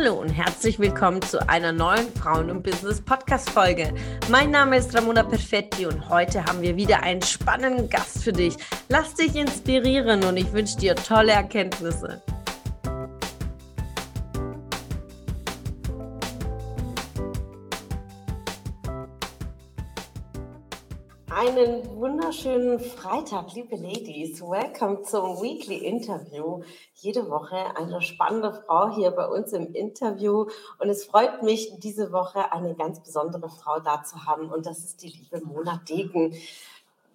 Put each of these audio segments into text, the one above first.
Hallo und herzlich willkommen zu einer neuen Frauen und Business Podcast Folge. Mein Name ist Ramona Perfetti und heute haben wir wieder einen spannenden Gast für dich. Lass dich inspirieren und ich wünsche dir tolle Erkenntnisse. Einen wunderschönen Freitag, liebe Ladies. Welcome zum Weekly Interview. Jede Woche eine spannende Frau hier bei uns im Interview. Und es freut mich, diese Woche eine ganz besondere Frau da zu haben. Und das ist die liebe Mona Degen.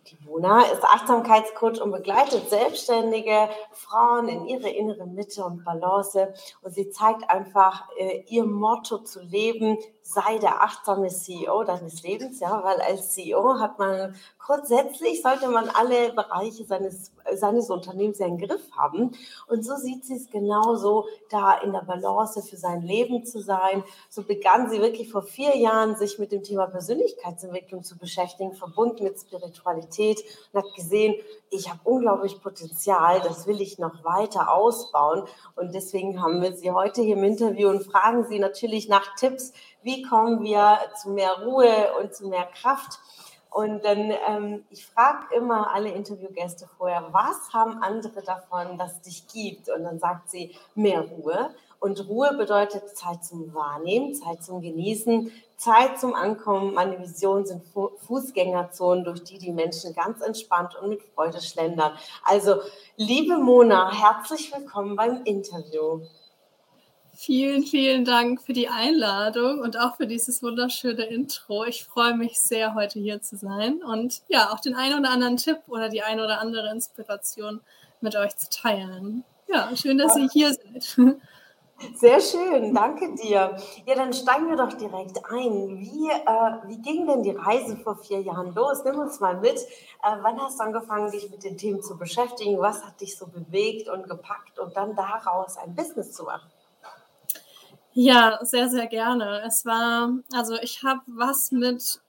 Die Mona ist Achtsamkeitscoach und begleitet selbstständige Frauen in ihre innere Mitte und Balance. Und sie zeigt einfach äh, ihr Motto zu leben, sei der achtsame CEO deines Lebens, ja, weil als CEO hat man grundsätzlich sollte man alle Bereiche seines, seines Unternehmens ja im Griff haben. Und so sieht sie es genauso, da in der Balance für sein Leben zu sein. So begann sie wirklich vor vier Jahren, sich mit dem Thema Persönlichkeitsentwicklung zu beschäftigen, verbunden mit Spiritualität und hat gesehen, ich habe unglaublich Potenzial, das will ich noch weiter ausbauen. Und deswegen haben wir sie heute hier im Interview und fragen sie natürlich nach Tipps, wie kommen wir zu mehr Ruhe und zu mehr Kraft. Und dann, ähm, ich frage immer alle Interviewgäste vorher, was haben andere davon, dass es dich gibt? Und dann sagt sie, mehr Ruhe. Und Ruhe bedeutet Zeit zum Wahrnehmen, Zeit zum Genießen, Zeit zum Ankommen. Meine Vision sind Fußgängerzonen, durch die die Menschen ganz entspannt und mit Freude schlendern. Also, liebe Mona, herzlich willkommen beim Interview. Vielen, vielen Dank für die Einladung und auch für dieses wunderschöne Intro. Ich freue mich sehr, heute hier zu sein und ja, auch den einen oder anderen Tipp oder die eine oder andere Inspiration mit euch zu teilen. Ja, schön, dass ihr hier seid. Sehr schön, danke dir. Ja, dann steigen wir doch direkt ein. Wie, äh, wie ging denn die Reise vor vier Jahren los? Nimm uns mal mit. Äh, wann hast du angefangen, dich mit den Themen zu beschäftigen? Was hat dich so bewegt und gepackt und dann daraus ein Business zu machen? Ja, sehr, sehr gerne. Es war, also ich habe was mit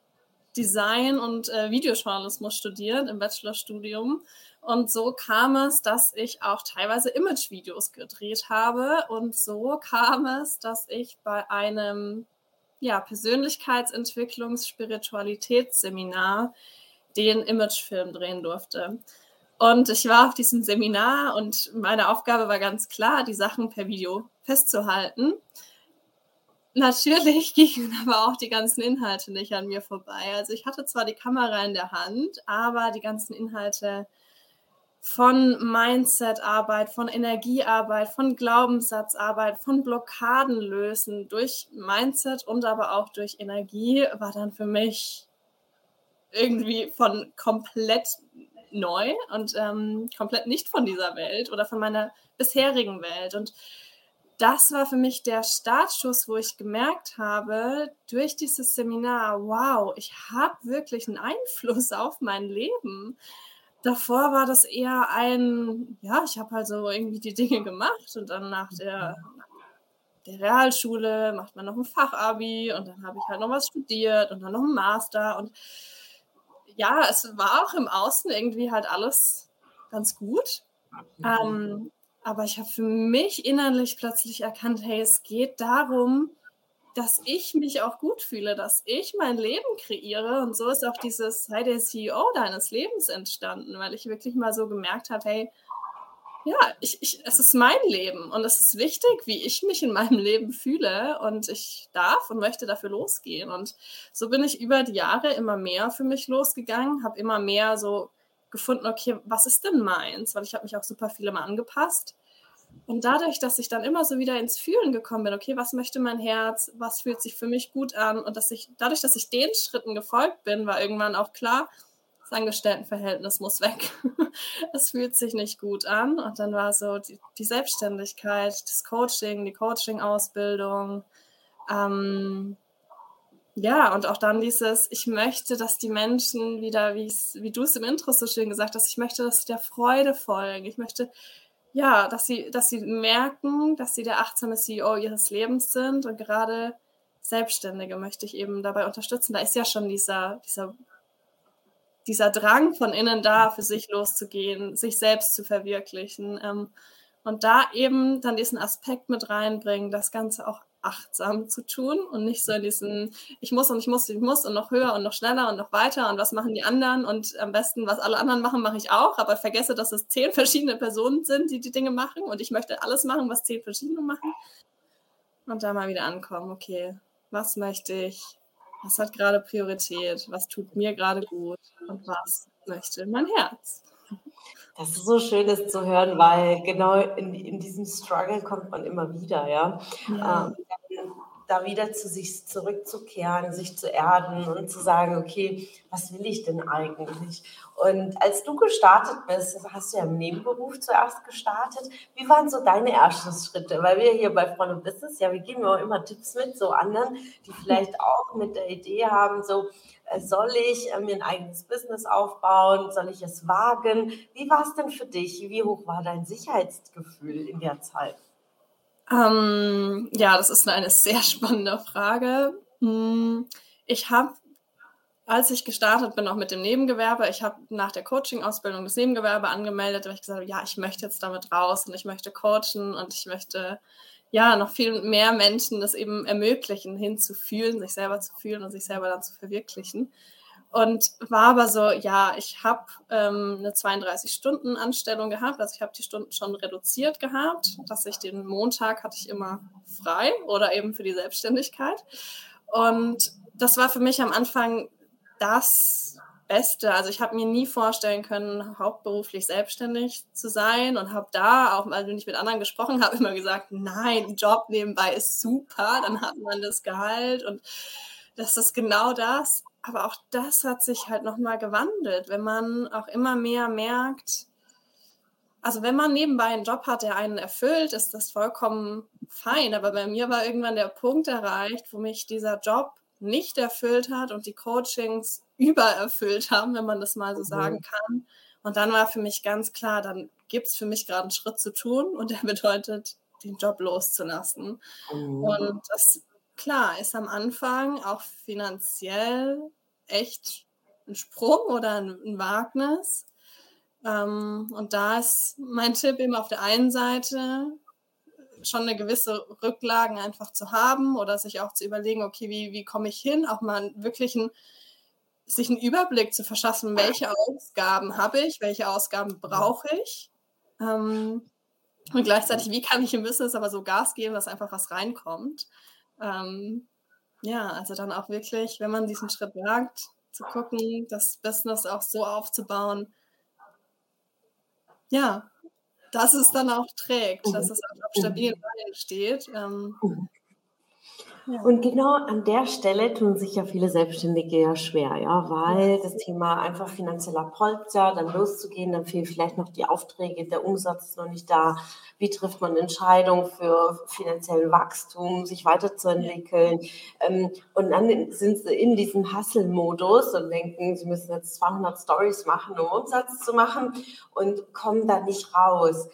Design und äh, Videojournalismus studiert im Bachelorstudium. Und so kam es, dass ich auch teilweise Imagevideos gedreht habe. Und so kam es, dass ich bei einem ja, Persönlichkeitsentwicklungs-Spiritualitätsseminar den Imagefilm drehen durfte. Und ich war auf diesem Seminar und meine Aufgabe war ganz klar, die Sachen per Video festzuhalten. Natürlich gingen aber auch die ganzen Inhalte nicht an mir vorbei. Also ich hatte zwar die Kamera in der Hand, aber die ganzen Inhalte von Mindset-Arbeit, von Energiearbeit, von Glaubenssatzarbeit, von Blockaden lösen durch Mindset und aber auch durch Energie war dann für mich irgendwie von komplett neu und ähm, komplett nicht von dieser Welt oder von meiner bisherigen Welt. Und das war für mich der Startschuss, wo ich gemerkt habe, durch dieses Seminar, wow, ich habe wirklich einen Einfluss auf mein Leben. Davor war das eher ein, ja, ich habe halt so irgendwie die Dinge gemacht und dann nach der, der Realschule macht man noch ein Fachabi und dann habe ich halt noch was studiert und dann noch ein Master und ja, es war auch im Außen irgendwie halt alles ganz gut. Mhm. Ähm, aber ich habe für mich innerlich plötzlich erkannt, hey, es geht darum, dass ich mich auch gut fühle, dass ich mein Leben kreiere. Und so ist auch dieses Sei der CEO deines Lebens entstanden, weil ich wirklich mal so gemerkt habe, hey, ja, ich, ich, es ist mein Leben und es ist wichtig, wie ich mich in meinem Leben fühle und ich darf und möchte dafür losgehen. Und so bin ich über die Jahre immer mehr für mich losgegangen, habe immer mehr so gefunden, okay, was ist denn meins? Weil ich habe mich auch super viel immer angepasst. Und dadurch, dass ich dann immer so wieder ins Fühlen gekommen bin, okay, was möchte mein Herz, was fühlt sich für mich gut an und dass ich, dadurch, dass ich den Schritten gefolgt bin, war irgendwann auch klar, das Angestelltenverhältnis muss weg. es fühlt sich nicht gut an. Und dann war so die, die Selbstständigkeit, das Coaching, die Coaching-Ausbildung, ähm, ja, und auch dann dieses, ich möchte, dass die Menschen wieder, wie du es im Intro so schön gesagt hast, ich möchte, dass sie der Freude folgen. Ich möchte, ja, dass sie, dass sie merken, dass sie der achtsame CEO ihres Lebens sind und gerade Selbstständige möchte ich eben dabei unterstützen. Da ist ja schon dieser, dieser, dieser Drang von innen da, für sich loszugehen, sich selbst zu verwirklichen. Ähm, Und da eben dann diesen Aspekt mit reinbringen, das Ganze auch achtsam zu tun und nicht so in diesen, ich muss und ich muss, ich muss und noch höher und noch schneller und noch weiter und was machen die anderen und am besten, was alle anderen machen, mache ich auch, aber vergesse, dass es zehn verschiedene Personen sind, die die Dinge machen und ich möchte alles machen, was zehn verschiedene machen. Und da mal wieder ankommen, okay, was möchte ich, was hat gerade Priorität, was tut mir gerade gut und was möchte mein Herz. Das ist so schön, das zu hören, weil genau in, in diesem Struggle kommt man immer wieder, ja. ja. Ähm, da wieder zu sich zurückzukehren, sich zu erden und zu sagen, okay, was will ich denn eigentlich? Und als du gestartet bist, hast du ja im Nebenberuf zuerst gestartet. Wie waren so deine ersten Schritte? Weil wir hier bei Freunde Business, ja, wir geben auch immer Tipps mit, so anderen, die vielleicht auch mit der Idee haben, so, soll ich äh, mir ein eigenes Business aufbauen? Soll ich es wagen? Wie war es denn für dich? Wie hoch war dein Sicherheitsgefühl in der Zeit? Ähm, ja, das ist eine sehr spannende Frage. Hm, ich habe, als ich gestartet bin, auch mit dem Nebengewerbe, ich habe nach der Coaching-Ausbildung das Nebengewerbe angemeldet, weil ich gesagt habe, ja, ich möchte jetzt damit raus und ich möchte coachen und ich möchte ja noch viel mehr Menschen das eben ermöglichen, hinzufühlen, sich selber zu fühlen und sich selber dann zu verwirklichen. Und war aber so, ja, ich habe ähm, eine 32-Stunden-Anstellung gehabt, also ich habe die Stunden schon reduziert gehabt, dass ich den Montag hatte ich immer frei oder eben für die Selbstständigkeit. Und das war für mich am Anfang das Beste. Also ich habe mir nie vorstellen können, hauptberuflich selbstständig zu sein und habe da, auch wenn ich mit anderen gesprochen habe, immer gesagt, nein, Job nebenbei ist super, dann hat man das Gehalt und das ist genau das aber auch das hat sich halt nochmal gewandelt, wenn man auch immer mehr merkt, also wenn man nebenbei einen Job hat, der einen erfüllt, ist das vollkommen fein. Aber bei mir war irgendwann der Punkt erreicht, wo mich dieser Job nicht erfüllt hat und die Coachings übererfüllt haben, wenn man das mal so mhm. sagen kann. Und dann war für mich ganz klar, dann gibt es für mich gerade einen Schritt zu tun und der bedeutet, den Job loszulassen. Mhm. Und das klar, ist am Anfang auch finanziell echt ein Sprung oder ein, ein Wagnis. Ähm, und da ist mein Tipp eben auf der einen Seite schon eine gewisse Rücklagen einfach zu haben oder sich auch zu überlegen, okay, wie, wie komme ich hin, auch mal wirklich ein, sich einen Überblick zu verschaffen, welche Ausgaben habe ich, welche Ausgaben brauche ich. Ähm, und gleichzeitig, wie kann ich im Business aber so Gas geben, dass einfach was reinkommt. Ähm, ja, also dann auch wirklich, wenn man diesen Schritt wagt, zu gucken, das Business auch so aufzubauen, ja, dass es dann auch trägt, dass es auf stabilen Beinen steht. Ähm, Und genau an der Stelle tun sich ja viele Selbstständige ja schwer, ja, weil das Thema einfach finanzieller Polster, dann loszugehen, dann fehlen vielleicht noch die Aufträge, der Umsatz ist noch nicht da. Wie trifft man Entscheidungen für finanziellen Wachstum, sich weiterzuentwickeln? Ähm, und dann sind sie in diesem Hustle-Modus und denken, sie müssen jetzt 200 Stories machen, um Umsatz zu machen und kommen da nicht raus.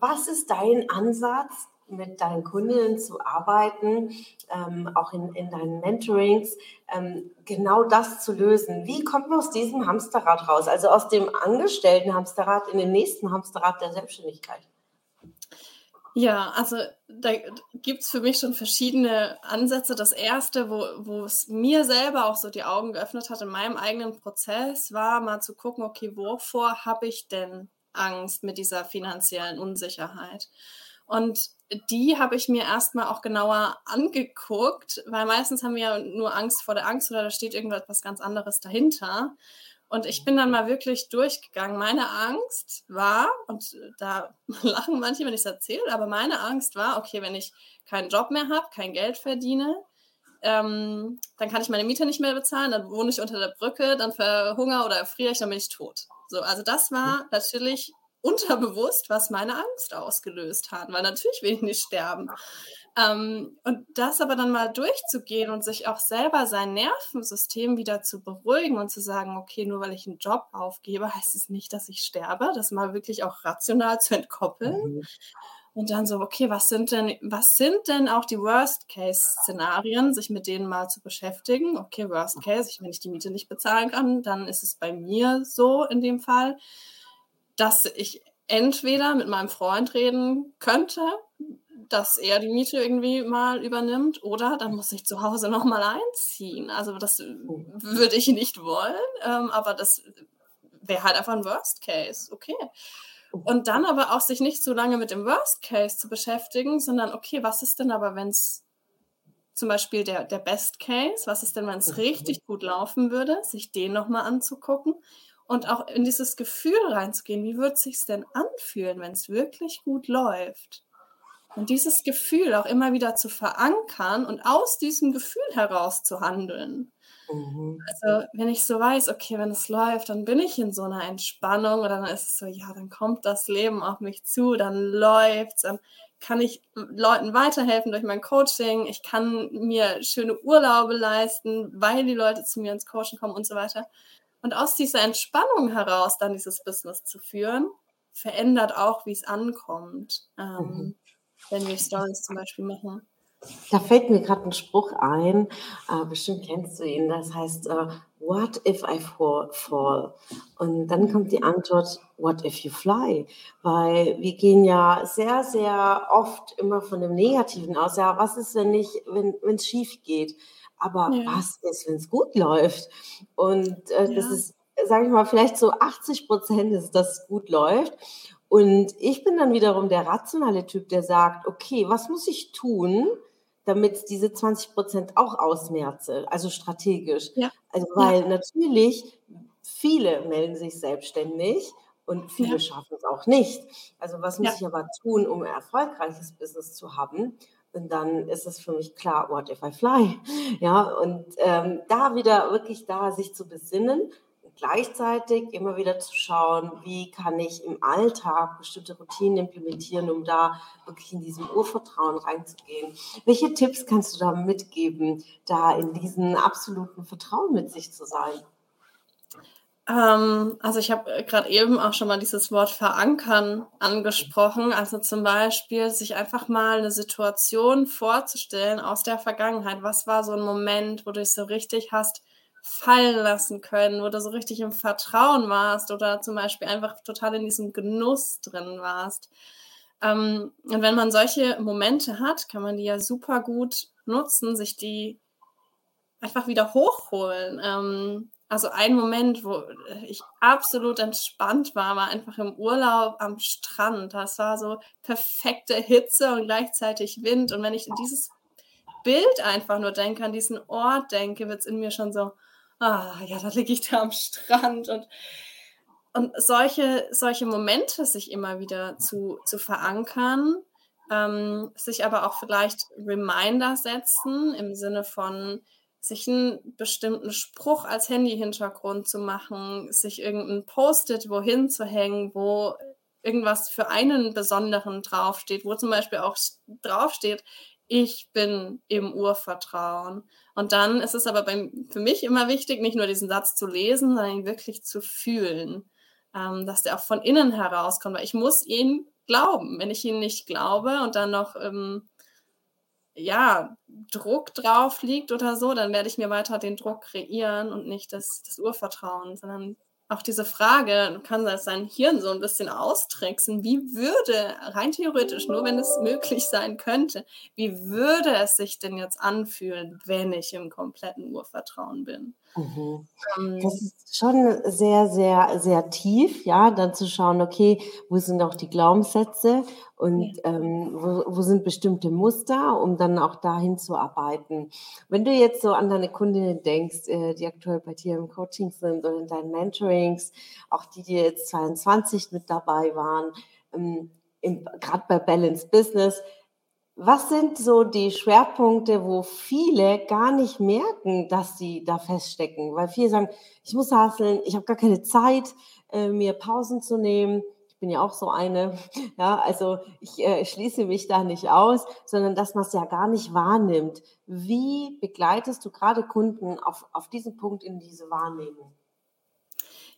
Was ist dein Ansatz, mit deinen Kundinnen zu arbeiten, ähm, auch in, in deinen Mentorings, ähm, genau das zu lösen. Wie kommt man aus diesem Hamsterrad raus, also aus dem angestellten Hamsterrad in den nächsten Hamsterrad der Selbstständigkeit? Ja, also da gibt es für mich schon verschiedene Ansätze. Das erste, wo, es mir selber auch so die Augen geöffnet hat in meinem eigenen Prozess, war mal zu gucken, okay, wovor habe ich denn Angst mit dieser finanziellen Unsicherheit? Und die habe ich mir erstmal auch genauer angeguckt, weil meistens haben wir ja nur Angst vor der Angst oder da steht irgendwas ganz anderes dahinter. Und ich bin dann mal wirklich durchgegangen. Meine Angst war, und da lachen manche, wenn ich es erzähle, aber meine Angst war, okay, wenn ich keinen Job mehr habe, kein Geld verdiene, ähm, dann kann ich meine Miete nicht mehr bezahlen, dann wohne ich unter der Brücke, dann verhungere oder erfriere ich, dann bin ich tot. So, also das war natürlich unterbewusst, was meine Angst ausgelöst hat, weil natürlich will ich nicht sterben. Ähm, und das aber dann mal durchzugehen und sich auch selber sein Nervensystem wieder zu beruhigen und zu sagen, okay, nur weil ich einen Job aufgebe, heißt es nicht, dass ich sterbe, das mal wirklich auch rational zu entkoppeln. Mhm. Und dann so, okay, was sind denn, was sind denn auch die Worst-Case-Szenarien, sich mit denen mal zu beschäftigen? Okay, Worst Case, wenn ich die Miete nicht bezahlen kann, dann ist es bei mir so in dem Fall dass ich entweder mit meinem Freund reden könnte, dass er die Miete irgendwie mal übernimmt oder dann muss ich zu Hause nochmal einziehen. Also das oh. würde ich nicht wollen, ähm, aber das wäre halt einfach ein Worst Case. Okay. Oh. Und dann aber auch sich nicht so lange mit dem Worst Case zu beschäftigen, sondern okay, was ist denn aber, wenn es zum Beispiel der, der Best Case, was ist denn, wenn es richtig gut laufen würde, sich den nochmal anzugucken und auch in dieses Gefühl reinzugehen, wie wird es sich denn anfühlen, wenn es wirklich gut läuft? Und dieses Gefühl auch immer wieder zu verankern und aus diesem Gefühl heraus zu handeln. Mhm. Also wenn ich so weiß, okay, wenn es läuft, dann bin ich in so einer Entspannung oder dann ist es so, ja, dann kommt das Leben auf mich zu, dann läuft es, dann kann ich Leuten weiterhelfen durch mein Coaching, ich kann mir schöne Urlaube leisten, weil die Leute zu mir ins Coaching kommen und so weiter. Und aus dieser Entspannung heraus dann dieses Business zu führen, verändert auch, wie es ankommt. Ähm, mhm wenn wir Stories zum Beispiel machen. Da fällt mir gerade ein Spruch ein, äh, bestimmt kennst du ihn, das heißt, äh, What if I fall? Und dann kommt die Antwort, What if you fly? Weil wir gehen ja sehr, sehr oft immer von dem Negativen aus. Ja, was ist, wenn nicht, wenn es schief geht? Aber ja. was ist, wenn es gut läuft? Und äh, ja. das ist, sage ich mal, vielleicht so 80 Prozent ist, dass es gut läuft. Und ich bin dann wiederum der rationale Typ, der sagt, okay, was muss ich tun, damit diese 20 Prozent auch ausmerze, also strategisch. Ja. Also weil ja. natürlich viele melden sich selbstständig und viele ja. schaffen es auch nicht. Also was muss ich aber tun, um ein erfolgreiches Business zu haben? Und dann ist es für mich klar, what if I fly? Ja, und ähm, da wieder wirklich da sich zu besinnen, gleichzeitig immer wieder zu schauen, wie kann ich im Alltag bestimmte Routinen implementieren, um da wirklich in diesem Urvertrauen reinzugehen. Welche Tipps kannst du da mitgeben, da in diesem absoluten Vertrauen mit sich zu sein? Ähm, also ich habe äh, gerade eben auch schon mal dieses Wort verankern angesprochen. Also zum Beispiel sich einfach mal eine Situation vorzustellen aus der Vergangenheit. Was war so ein Moment, wo du dich so richtig hast fallen lassen können, wo du so richtig im Vertrauen warst oder zum Beispiel einfach total in diesem Genuss drin warst. Ähm, und wenn man solche Momente hat, kann man die ja super gut nutzen, sich die einfach wieder hochholen. Ähm, also ein Moment, wo ich absolut entspannt war, war einfach im Urlaub am Strand. Das war so perfekte Hitze und gleichzeitig Wind. Und wenn ich in dieses Bild einfach nur denke, an diesen Ort denke, wird es in mir schon so, ah, ja, da liege ich da am Strand und, und solche, solche Momente sich immer wieder zu, zu verankern, ähm, sich aber auch vielleicht Reminder setzen im Sinne von sich einen bestimmten Spruch als Handy-Hintergrund zu machen, sich irgendein Post-it wohin zu hängen, wo irgendwas für einen Besonderen draufsteht, wo zum Beispiel auch draufsteht, ich bin im Urvertrauen. Und dann ist es aber bei, für mich immer wichtig, nicht nur diesen Satz zu lesen, sondern ihn wirklich zu fühlen, ähm, dass der auch von innen herauskommt. Weil ich muss ihn glauben. Wenn ich ihn nicht glaube und dann noch ähm, ja, Druck drauf liegt oder so, dann werde ich mir weiter den Druck kreieren und nicht das, das Urvertrauen, sondern auch diese Frage, kann das sein Hirn so ein bisschen austricksen, wie würde, rein theoretisch, nur wenn es möglich sein könnte, wie würde es sich denn jetzt anfühlen, wenn ich im kompletten Urvertrauen bin? Mhm. Ähm, das ist schon sehr, sehr, sehr tief, ja, dann zu schauen, okay, wo sind auch die Glaubenssätze und ja. ähm, wo, wo sind bestimmte Muster, um dann auch dahin zu arbeiten. Wenn du jetzt so an deine Kundinnen denkst, äh, die aktuell bei dir im Coaching sind oder in deinen Mentorings, auch die, die jetzt 22 mit dabei waren, ähm, gerade bei Balance Business, was sind so die Schwerpunkte, wo viele gar nicht merken, dass sie da feststecken? Weil viele sagen, ich muss hasseln, ich habe gar keine Zeit, äh, mir Pausen zu nehmen. Ich bin ja auch so eine. Ja, also ich äh, schließe mich da nicht aus, sondern dass man es ja gar nicht wahrnimmt. Wie begleitest du gerade Kunden auf, auf diesen Punkt in diese Wahrnehmung?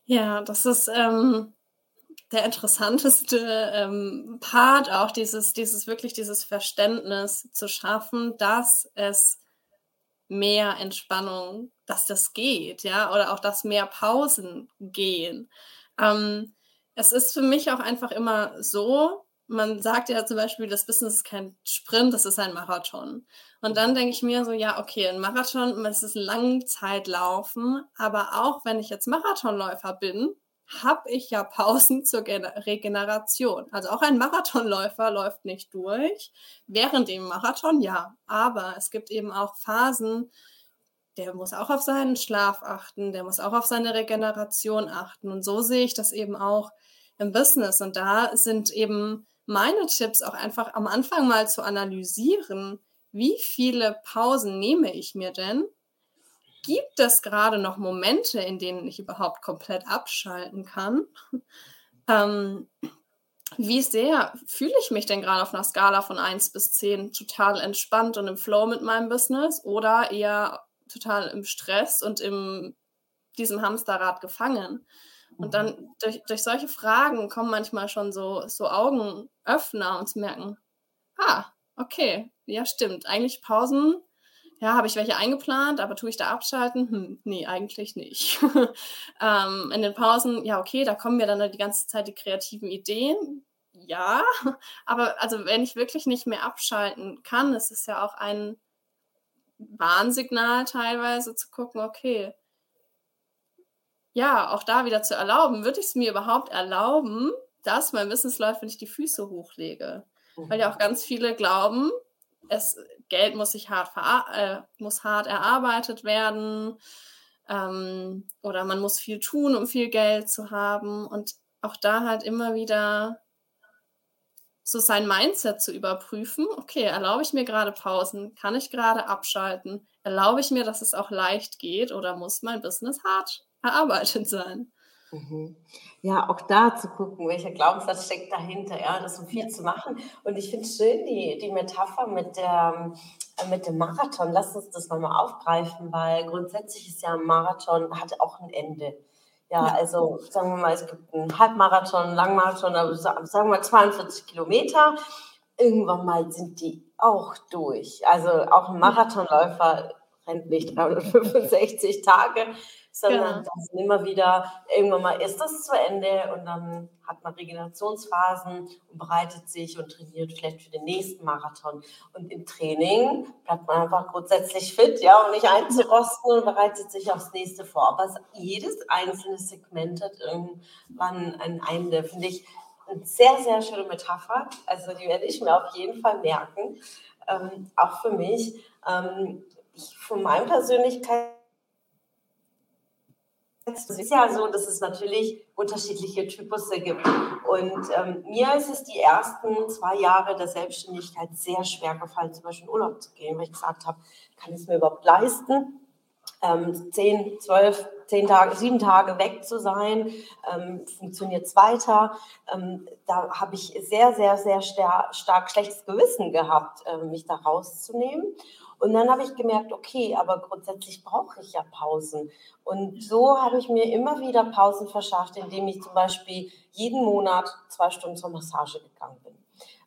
Ja, das ist ähm, der interessanteste ähm, Part, auch dieses, dieses wirklich dieses Verständnis zu schaffen, dass es mehr Entspannung, dass das geht, ja, oder auch dass mehr Pausen gehen. Ähm, es ist für mich auch einfach immer so, man sagt ja zum Beispiel, das Business ist kein Sprint, das ist ein Marathon. Und dann denke ich mir so, ja, okay, ein Marathon, es ist ein Langzeitlaufen, aber auch wenn ich jetzt Marathonläufer bin, habe ich ja Pausen zur Regeneration. Also auch ein Marathonläufer läuft nicht durch. Während dem Marathon ja, aber es gibt eben auch Phasen, der muss auch auf seinen Schlaf achten, der muss auch auf seine Regeneration achten. Und so sehe ich das eben auch im Business. Und da sind eben meine Tipps auch einfach am Anfang mal zu analysieren, wie viele Pausen nehme ich mir denn? Gibt es gerade noch Momente, in denen ich überhaupt komplett abschalten kann? Ähm, wie sehr fühle ich mich denn gerade auf einer Skala von 1 bis 10 total entspannt und im Flow mit meinem Business oder eher total im Stress und in diesem Hamsterrad gefangen? Und dann mhm. durch, durch solche Fragen kommen manchmal schon so, so Augenöffner und zu merken, ah, okay, ja, stimmt. Eigentlich Pausen, ja, habe ich welche eingeplant, aber tue ich da abschalten? Hm, nee, eigentlich nicht. ähm, in den Pausen, ja, okay, da kommen mir dann die ganze Zeit die kreativen Ideen. Ja, aber also wenn ich wirklich nicht mehr abschalten kann, ist es ja auch ein Warnsignal teilweise zu gucken, okay, ja, auch da wieder zu erlauben, würde ich es mir überhaupt erlauben, dass mein Business läuft, wenn ich die Füße hochlege? Weil ja auch ganz viele glauben, es, Geld muss sich hart, äh, muss hart erarbeitet werden ähm, oder man muss viel tun, um viel Geld zu haben. Und auch da halt immer wieder so sein Mindset zu überprüfen. Okay, erlaube ich mir gerade Pausen? Kann ich gerade abschalten? Erlaube ich mir, dass es auch leicht geht oder muss mein Business hart erarbeitet sein. Mhm. Ja, auch da zu gucken, welcher Glaubenssatz steckt dahinter, ja, das so viel zu machen. Und ich finde schön die, die Metapher mit, der, äh, mit dem Marathon. Lass uns das nochmal aufgreifen, weil grundsätzlich ist ja ein Marathon, hat auch ein Ende. Ja, also sagen wir mal, es gibt einen Halbmarathon, einen Langmarathon, aber sagen wir mal 42 Kilometer. Irgendwann mal sind die auch durch. Also auch ein Marathonläufer rennt nicht 365 Tage, sondern genau. das immer wieder, irgendwann mal ist das zu Ende und dann hat man Regenerationsphasen und bereitet sich und trainiert vielleicht für den nächsten Marathon. Und im Training bleibt man einfach grundsätzlich fit, ja, und nicht einzurosten und bereitet sich aufs nächste vor. Aber jedes einzelne Segment hat irgendwann ein Ende, finde ich eine sehr, sehr schöne Metapher. Also die werde ich mir auf jeden Fall merken. Ähm, auch für mich. Ähm, ich, von meinem Persönlichkeit es ist ja so, dass es natürlich unterschiedliche Typusse gibt. Und ähm, mir ist es die ersten zwei Jahre der Selbstständigkeit sehr schwer gefallen, zum Beispiel in Urlaub zu gehen, weil ich gesagt habe, kann ich es mir überhaupt leisten? Ähm, zehn, zwölf, zehn Tage, sieben Tage weg zu sein, ähm, funktioniert es weiter. Ähm, da habe ich sehr, sehr, sehr stark, stark schlechtes Gewissen gehabt, äh, mich da rauszunehmen. Und dann habe ich gemerkt, okay, aber grundsätzlich brauche ich ja Pausen. Und so habe ich mir immer wieder Pausen verschafft, indem ich zum Beispiel jeden Monat zwei Stunden zur Massage gegangen bin.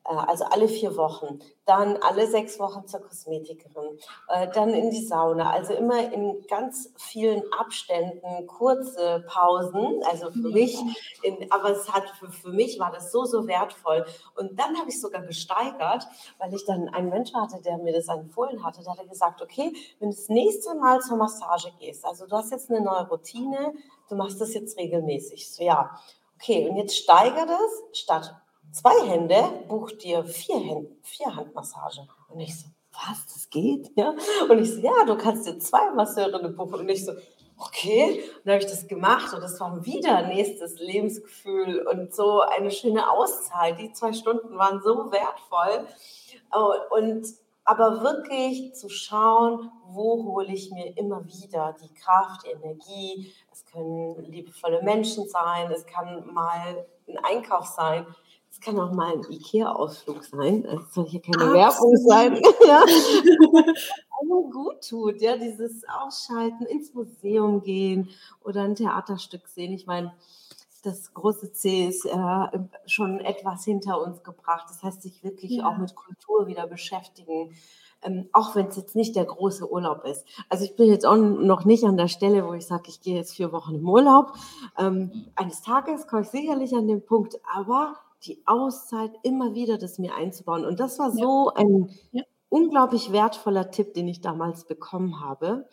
Äh, also alle vier Wochen, dann alle sechs Wochen zur Kosmetikerin, äh, dann in die Sauna, also immer in ganz vielen Abständen kurze Pausen, also für mich, in, aber es hat für, für mich war das so, so wertvoll. Und dann habe ich sogar gesteigert, weil ich dann einen Mensch hatte, der mir das empfohlen hatte, der hat gesagt, okay, wenn du das nächste Mal zur Massage gehst, also du hast jetzt eine neue Routine, du machst das jetzt regelmäßig. So, ja, okay, und jetzt steigere das statt zwei Hände, buch dir vier, Hände, vier Handmassage. Und ich so, was, das geht? Ja? Und ich so, ja, du kannst dir zwei Masseurinnen buchen. Und ich so, okay. Und dann habe ich das gemacht und das war wieder nächstes Lebensgefühl und so eine schöne Auszeit. Die zwei Stunden waren so wertvoll. Und aber wirklich zu schauen, wo hole ich mir immer wieder die Kraft, die Energie. Es können liebevolle Menschen sein, es kann mal ein Einkauf sein. Es kann auch mal ein Ikea-Ausflug sein. Es soll hier keine Absolut. Werbung sein. ja. Also gut tut, ja, dieses Ausschalten, ins Museum gehen oder ein Theaterstück sehen. Ich meine, das große C ist äh, schon etwas hinter uns gebracht. Das heißt, sich wirklich ja. auch mit Kultur wieder beschäftigen. ähm, auch wenn es jetzt nicht der große Urlaub ist. Also ich bin jetzt auch noch nicht an der Stelle, wo ich sage, ich gehe jetzt vier Wochen im Urlaub. Ähm, eines Tages komme ich sicherlich an den Punkt, aber die Auszeit immer wieder das mir einzubauen. Und das war so ja. ein ja. unglaublich wertvoller Tipp, den ich damals bekommen habe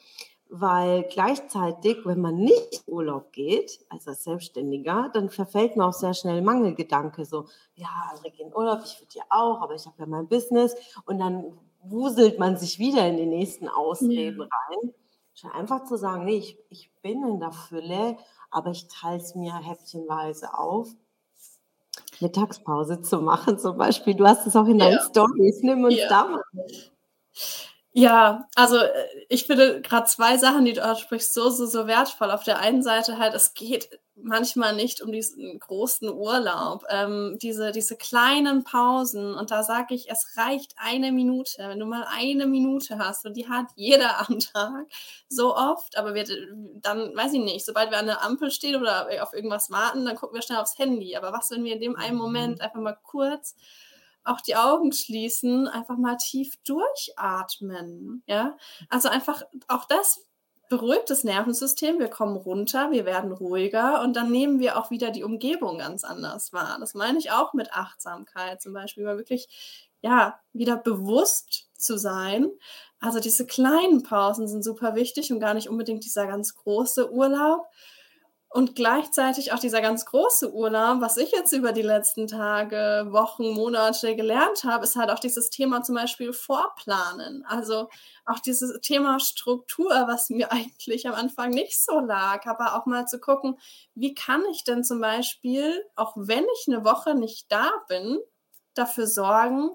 weil gleichzeitig, wenn man nicht Urlaub geht, also als Selbstständiger, dann verfällt mir auch sehr schnell Mangelgedanke, so, ja, andere gehen Urlaub, ich würde ja auch, aber ich habe ja mein Business und dann wuselt man sich wieder in die nächsten Ausreden ja. rein. Schon einfach zu sagen, nee, ich, ich bin in der Fülle, aber ich teile es mir häppchenweise auf. Mittagspause zu machen zum Beispiel. Du hast es auch in deinen ja. Stories. Nimm uns ja. da mal. Ja, also äh, ich finde gerade zwei Sachen, die du aussprichst, so, so, so wertvoll. Auf der einen Seite halt, es geht manchmal nicht um diesen großen Urlaub, ähm, diese, diese kleinen Pausen. Und da sage ich, es reicht eine Minute. Wenn du mal eine Minute hast, und die hat jeder am Tag, so oft, aber wir, dann, weiß ich nicht, sobald wir an der Ampel stehen oder auf irgendwas warten, dann gucken wir schnell aufs Handy. Aber was, wenn wir in dem einen Moment mhm. einfach mal kurz auch die Augen schließen, einfach mal tief durchatmen. Ja, also einfach auch das beruhigt das Nervensystem. Wir kommen runter, wir werden ruhiger und dann nehmen wir auch wieder die Umgebung ganz anders wahr. Das meine ich auch mit Achtsamkeit zum Beispiel, mal wirklich ja wieder bewusst zu sein. Also diese kleinen Pausen sind super wichtig und gar nicht unbedingt dieser ganz große Urlaub. Und gleichzeitig auch dieser ganz große Urlaub, was ich jetzt über die letzten Tage, Wochen, Monate gelernt habe, ist halt auch dieses Thema zum Beispiel Vorplanen. Also auch dieses Thema Struktur, was mir eigentlich am Anfang nicht so lag, aber auch mal zu gucken, wie kann ich denn zum Beispiel, auch wenn ich eine Woche nicht da bin, dafür sorgen,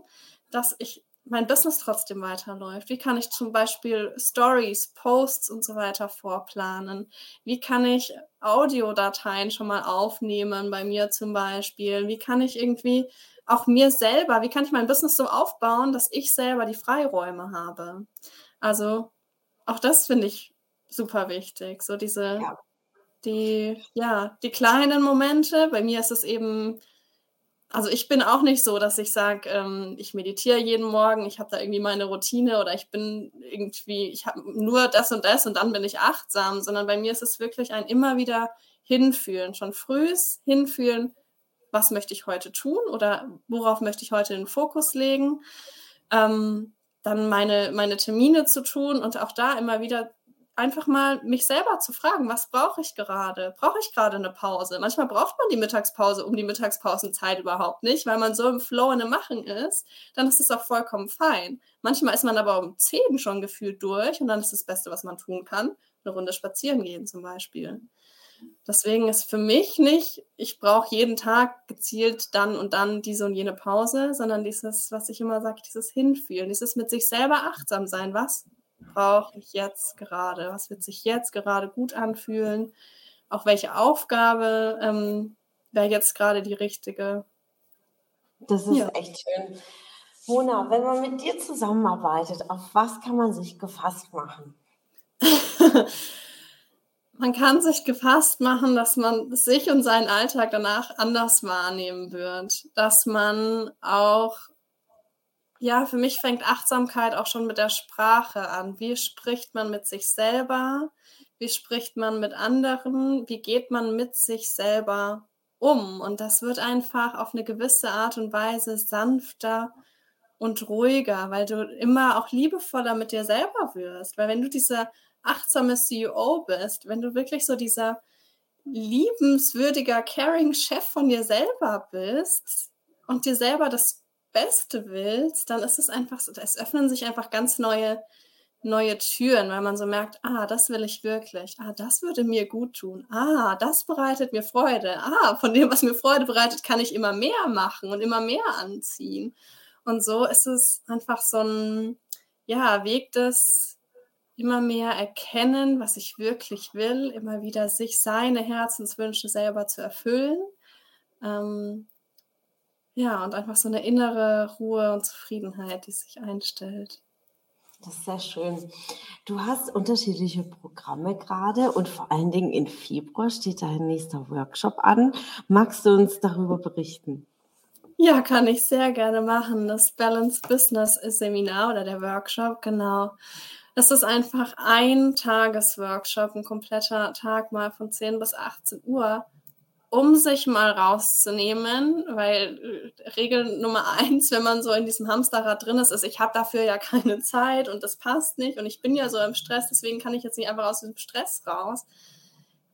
dass ich mein Business trotzdem weiterläuft? Wie kann ich zum Beispiel Stories, Posts und so weiter vorplanen? Wie kann ich Audiodateien schon mal aufnehmen, bei mir zum Beispiel? Wie kann ich irgendwie auch mir selber, wie kann ich mein Business so aufbauen, dass ich selber die Freiräume habe? Also auch das finde ich super wichtig. So diese, ja. die, ja, die kleinen Momente. Bei mir ist es eben also ich bin auch nicht so, dass ich sage, ähm, ich meditiere jeden Morgen, ich habe da irgendwie meine Routine oder ich bin irgendwie, ich habe nur das und das und dann bin ich achtsam, sondern bei mir ist es wirklich ein immer wieder hinfühlen, schon frühes hinfühlen, was möchte ich heute tun oder worauf möchte ich heute den Fokus legen. Ähm, dann meine, meine Termine zu tun und auch da immer wieder einfach mal mich selber zu fragen, was brauche ich gerade? Brauche ich gerade eine Pause? Manchmal braucht man die Mittagspause um die Mittagspausenzeit überhaupt nicht, weil man so im Flow in dem Machen ist. Dann ist es auch vollkommen fein. Manchmal ist man aber um 10 schon gefühlt durch und dann ist das Beste, was man tun kann, eine Runde spazieren gehen zum Beispiel. Deswegen ist für mich nicht, ich brauche jeden Tag gezielt dann und dann diese und jene Pause, sondern dieses, was ich immer sage, dieses Hinfühlen, dieses mit sich selber achtsam sein. Was brauche ich jetzt gerade? Was wird sich jetzt gerade gut anfühlen? Auch welche Aufgabe ähm, wäre jetzt gerade die richtige? Das ist ja. echt schön. Mona, wenn man mit dir zusammenarbeitet, auf was kann man sich gefasst machen? man kann sich gefasst machen, dass man sich und seinen Alltag danach anders wahrnehmen wird, dass man auch ja, für mich fängt Achtsamkeit auch schon mit der Sprache an. Wie spricht man mit sich selber? Wie spricht man mit anderen? Wie geht man mit sich selber um? Und das wird einfach auf eine gewisse Art und Weise sanfter und ruhiger, weil du immer auch liebevoller mit dir selber wirst. Weil wenn du dieser achtsame CEO bist, wenn du wirklich so dieser liebenswürdiger, caring Chef von dir selber bist und dir selber das Beste willst, dann ist es einfach so, es öffnen sich einfach ganz neue, neue Türen, weil man so merkt, ah, das will ich wirklich, ah, das würde mir gut tun, ah, das bereitet mir Freude, ah, von dem, was mir Freude bereitet, kann ich immer mehr machen und immer mehr anziehen. Und so ist es einfach so ein, ja, Weg des immer mehr erkennen, was ich wirklich will, immer wieder sich seine Herzenswünsche selber zu erfüllen. Ähm, ja, und einfach so eine innere Ruhe und Zufriedenheit, die sich einstellt. Das ist sehr schön. Du hast unterschiedliche Programme gerade und vor allen Dingen in Februar steht dein nächster Workshop an. Magst du uns darüber berichten? Ja, kann ich sehr gerne machen. Das Balance Business Seminar oder der Workshop, genau. Das ist einfach ein Tagesworkshop, ein kompletter Tag mal von 10 bis 18 Uhr, um sich mal rauszunehmen, weil äh, Regel Nummer eins, wenn man so in diesem Hamsterrad drin ist, ist, ich habe dafür ja keine Zeit und das passt nicht und ich bin ja so im Stress, deswegen kann ich jetzt nicht einfach aus dem Stress raus.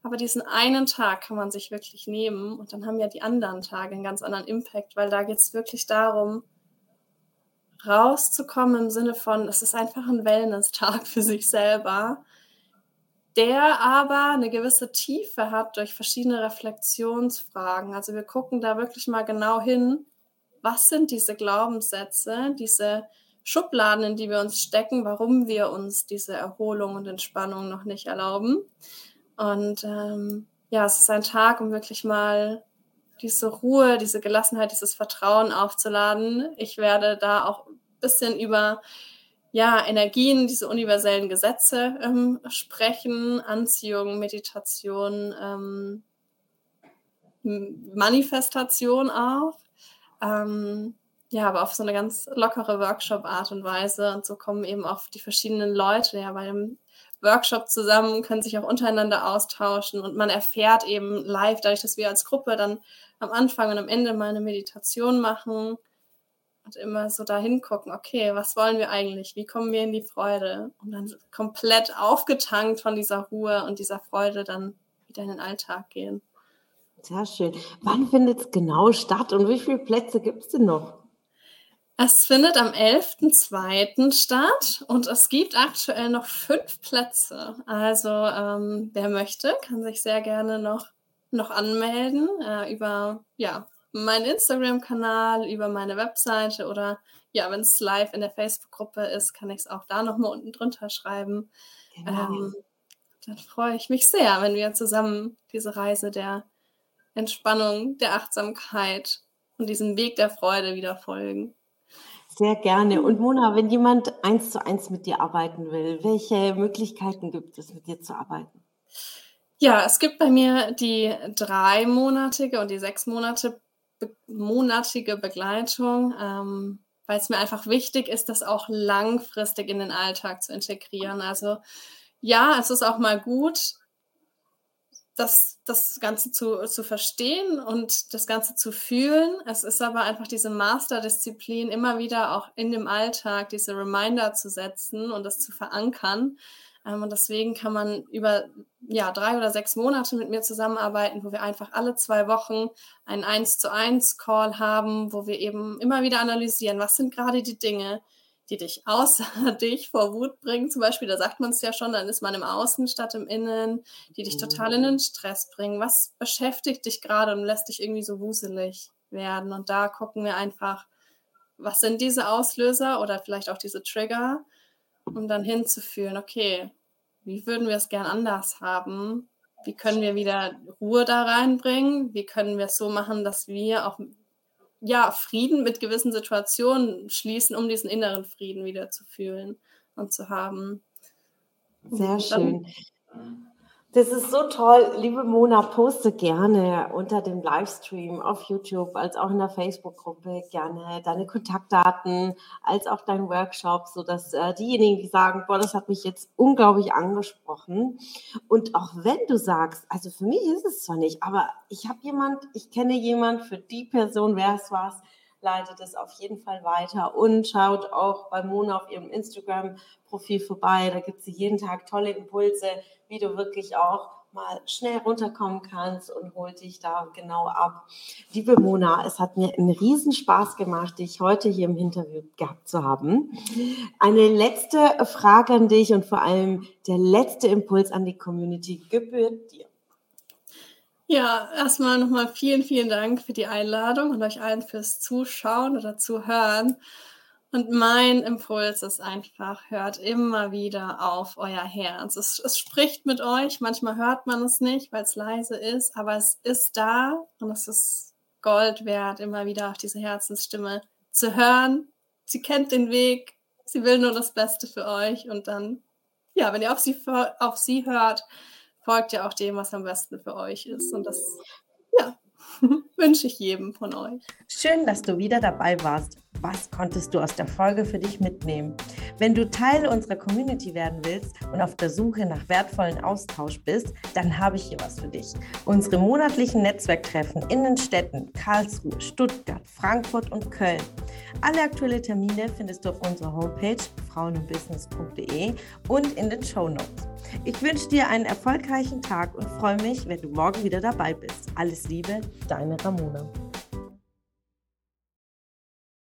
Aber diesen einen Tag kann man sich wirklich nehmen und dann haben ja die anderen Tage einen ganz anderen Impact, weil da geht es wirklich darum, rauszukommen im Sinne von, es ist einfach ein Wellness-Tag für sich selber, der aber eine gewisse Tiefe hat durch verschiedene Reflexionsfragen. Also wir gucken da wirklich mal genau hin, was sind diese Glaubenssätze, diese Schubladen, in die wir uns stecken, warum wir uns diese Erholung und Entspannung noch nicht erlauben. Und ähm, ja, es ist ein Tag, um wirklich mal diese Ruhe, diese Gelassenheit, dieses Vertrauen aufzuladen. Ich werde da auch ein bisschen über ja, Energien, diese universellen Gesetze ähm, sprechen, Anziehung, Meditation, ähm, Manifestation auch. Ähm, ja, aber auf so eine ganz lockere Workshop-Art und Weise. Und so kommen eben auch die verschiedenen Leute ja bei dem Workshop zusammen, können sich auch untereinander austauschen und man erfährt eben live, dadurch, dass wir als Gruppe dann am Anfang und am Ende mal eine Meditation machen und immer so da hingucken, okay, was wollen wir eigentlich? Wie kommen wir in die Freude? Und dann komplett aufgetankt von dieser Ruhe und dieser Freude dann wieder in den Alltag gehen. Sehr schön. Wann findet es genau statt und wie viele Plätze gibt es denn noch? Es findet am 11.02. statt und es gibt aktuell noch fünf Plätze. Also ähm, wer möchte, kann sich sehr gerne noch, noch anmelden äh, über ja, meinen Instagram-Kanal, über meine Webseite oder ja, wenn es live in der Facebook-Gruppe ist, kann ich es auch da nochmal unten drunter schreiben. Genau. Ähm, dann freue ich mich sehr, wenn wir zusammen diese Reise der Entspannung, der Achtsamkeit und diesem Weg der Freude wieder folgen. Sehr gerne. Und Mona, wenn jemand eins zu eins mit dir arbeiten will, welche Möglichkeiten gibt es, mit dir zu arbeiten? Ja, es gibt bei mir die dreimonatige und die sechs Monate be monatige Begleitung, ähm, weil es mir einfach wichtig ist, das auch langfristig in den Alltag zu integrieren. Also ja, es ist auch mal gut, das, das Ganze zu, zu verstehen und das Ganze zu fühlen. Es ist aber einfach diese Masterdisziplin, immer wieder auch in dem Alltag diese Reminder zu setzen und das zu verankern. Ähm, und deswegen kann man über ja, drei oder sechs Monate mit mir zusammenarbeiten, wo wir einfach alle zwei Wochen einen 1 zu 1 Call haben, wo wir eben immer wieder analysieren, was sind gerade die Dinge, die dich außer dich vor Wut bringen, zum Beispiel, da sagt man es ja schon, dann ist man im Außen statt im Innen, die dich total in den Stress bringen. Was beschäftigt dich gerade und lässt dich irgendwie so wuselig werden? Und da gucken wir einfach, was sind diese Auslöser oder vielleicht auch diese Trigger, um dann hinzufühlen, okay, wie würden wir es gern anders haben? Wie können wir wieder Ruhe da reinbringen? Wie können wir es so machen, dass wir auch ja, Frieden mit gewissen Situationen schließen, um diesen inneren Frieden wieder zu fühlen und zu haben. Sehr schön. Das ist so toll. Liebe Mona, poste gerne unter dem Livestream auf YouTube, als auch in der Facebook-Gruppe gerne deine Kontaktdaten, als auch deinen Workshop, sodass äh, diejenigen, die sagen, boah, das hat mich jetzt unglaublich angesprochen. Und auch wenn du sagst, also für mich ist es zwar nicht, aber ich habe jemand, ich kenne jemand, für die Person wäre es was, leitet es auf jeden Fall weiter und schaut auch bei Mona auf ihrem Instagram-Profil vorbei. Da gibt sie jeden Tag tolle Impulse, wie du wirklich auch mal schnell runterkommen kannst und hol dich da genau ab. Liebe Mona, es hat mir einen riesen Spaß gemacht, dich heute hier im Interview gehabt zu haben. Eine letzte Frage an dich und vor allem der letzte Impuls an die Community gebührt dir. Ja, erstmal nochmal vielen, vielen Dank für die Einladung und euch allen fürs Zuschauen oder Zuhören. Und mein Impuls ist einfach, hört immer wieder auf euer Herz. Es, es spricht mit euch, manchmal hört man es nicht, weil es leise ist, aber es ist da und es ist Gold wert, immer wieder auf diese Herzensstimme zu hören. Sie kennt den Weg, sie will nur das Beste für euch und dann, ja, wenn ihr auf sie, auf sie hört, folgt ja auch dem, was am besten für euch ist. Und das, ja. Wünsche ich jedem von euch. Schön, dass du wieder dabei warst. Was konntest du aus der Folge für dich mitnehmen? Wenn du Teil unserer Community werden willst und auf der Suche nach wertvollen Austausch bist, dann habe ich hier was für dich. Unsere monatlichen Netzwerktreffen in den Städten Karlsruhe, Stuttgart, Frankfurt und Köln. Alle aktuellen Termine findest du auf unserer Homepage frauenundbusiness.de und in den Show Notes. Ich wünsche dir einen erfolgreichen Tag und freue mich, wenn du morgen wieder dabei bist. Alles Liebe, deine Ramona.